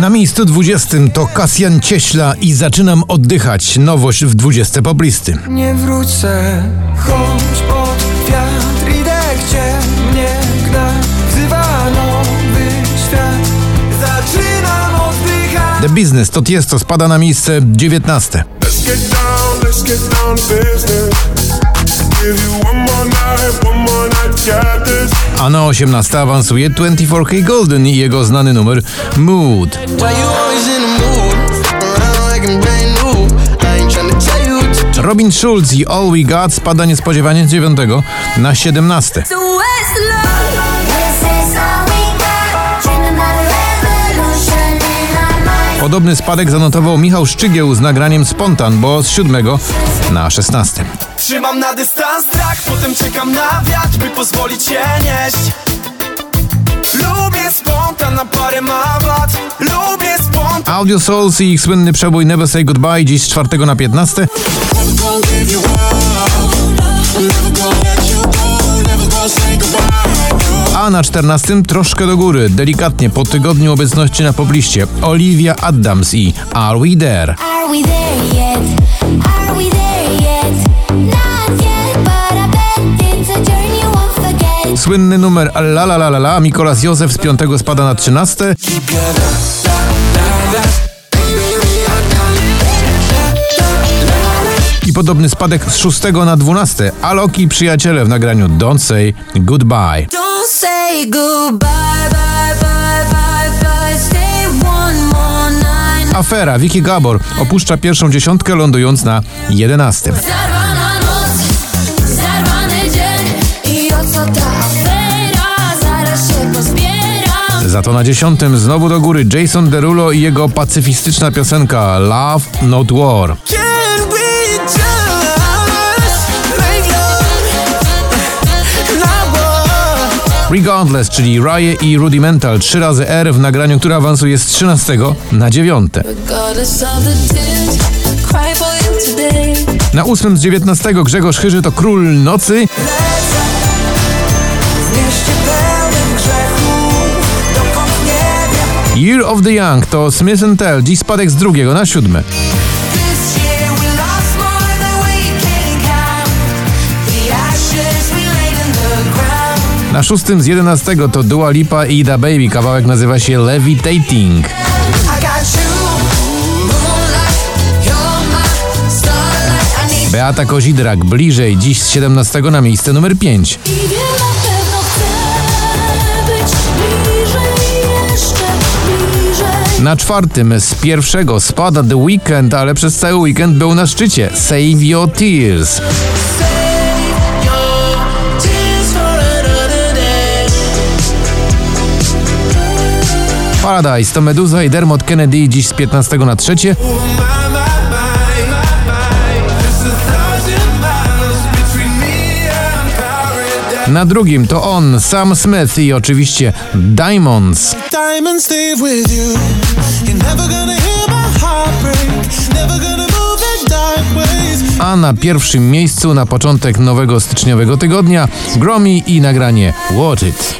Na miejscu 20 to Kasjan Cieśla i zaczynam oddychać. Nowość w 20 poblisty. Nie wrócę, chodź pod wiatr idę gdzie mnie gna Wzywa nowy świat Zaczynam oddychać The Business to Tiesto spada na miejsce 19. Let's get down, let's get down to business. Give you one more night, one more night, this. A na 18 awansuje 24K Golden i jego znany numer Mood. Robin Schulz i All We Got spada niespodziewanie z 9 na 17. Podobny spadek zanotował Michał Szczygieł z nagraniem Spontan, bo z 7 na 16. Trzymam na dystans strach, potem czekam na wiatr By pozwolić się nieść Lubię spontan, na parę ma wad Lubię spontan Audio Souls i ich słynny przebój Never Say Goodbye dziś z 4 na 15. A na 14 troszkę do góry, delikatnie po tygodniu obecności na pobliście Olivia Adams i Are We There? Are we there yet? Are we there yet? Not yet, but I bet it's a journey you won't forget. Słynny numer La La La La La Mikolas Józef z 5 spada na 13. I podobny spadek z 6 na 12. Alok i przyjaciele w nagraniu Don't Say Goodbye. Don't say goodbye, bye, bye, bye, bye. Stay one more night. Afera Vicky Gabor opuszcza pierwszą dziesiątkę lądując na 11. Zarwana noc, zarwany dzień i o co ta afera? Zaraz się pozbieram. Za to na dziesiątym znowu do góry Jason Derulo i jego pacyfistyczna piosenka Love Not War. Regardless, czyli Rye i Rudimental, trzy razy R w nagraniu, które awansuje z 13 na 9. Regardless of the tears, cry for you today. Na 8 z 19 Grzegorz Chyży to Król Nocy, Year of the Young to Smith Tell, dziś spadek z drugiego na 7. Na 6 z 11 to Dua Lipa i Da Baby, kawałek nazywa się Levitating. Beata Kozidrak, bliżej, dziś z 17 na miejsce numer 5. I wiem na pewno chcę być bliżej, jeszcze bliżej. Na czwartym z pierwszego spada The Weekend, ale przez cały weekend był na szczycie Save Your Tears. Paradise to Meduza i Dermot Kennedy dziś z 15 na trzecie. My, my, my, my. There's a thousand miles between me and paradise. Na drugim to on, Sam Smith i oczywiście Diamonds. A na pierwszym miejscu na początek nowego styczniowego tygodnia Gromi i nagranie Watch It.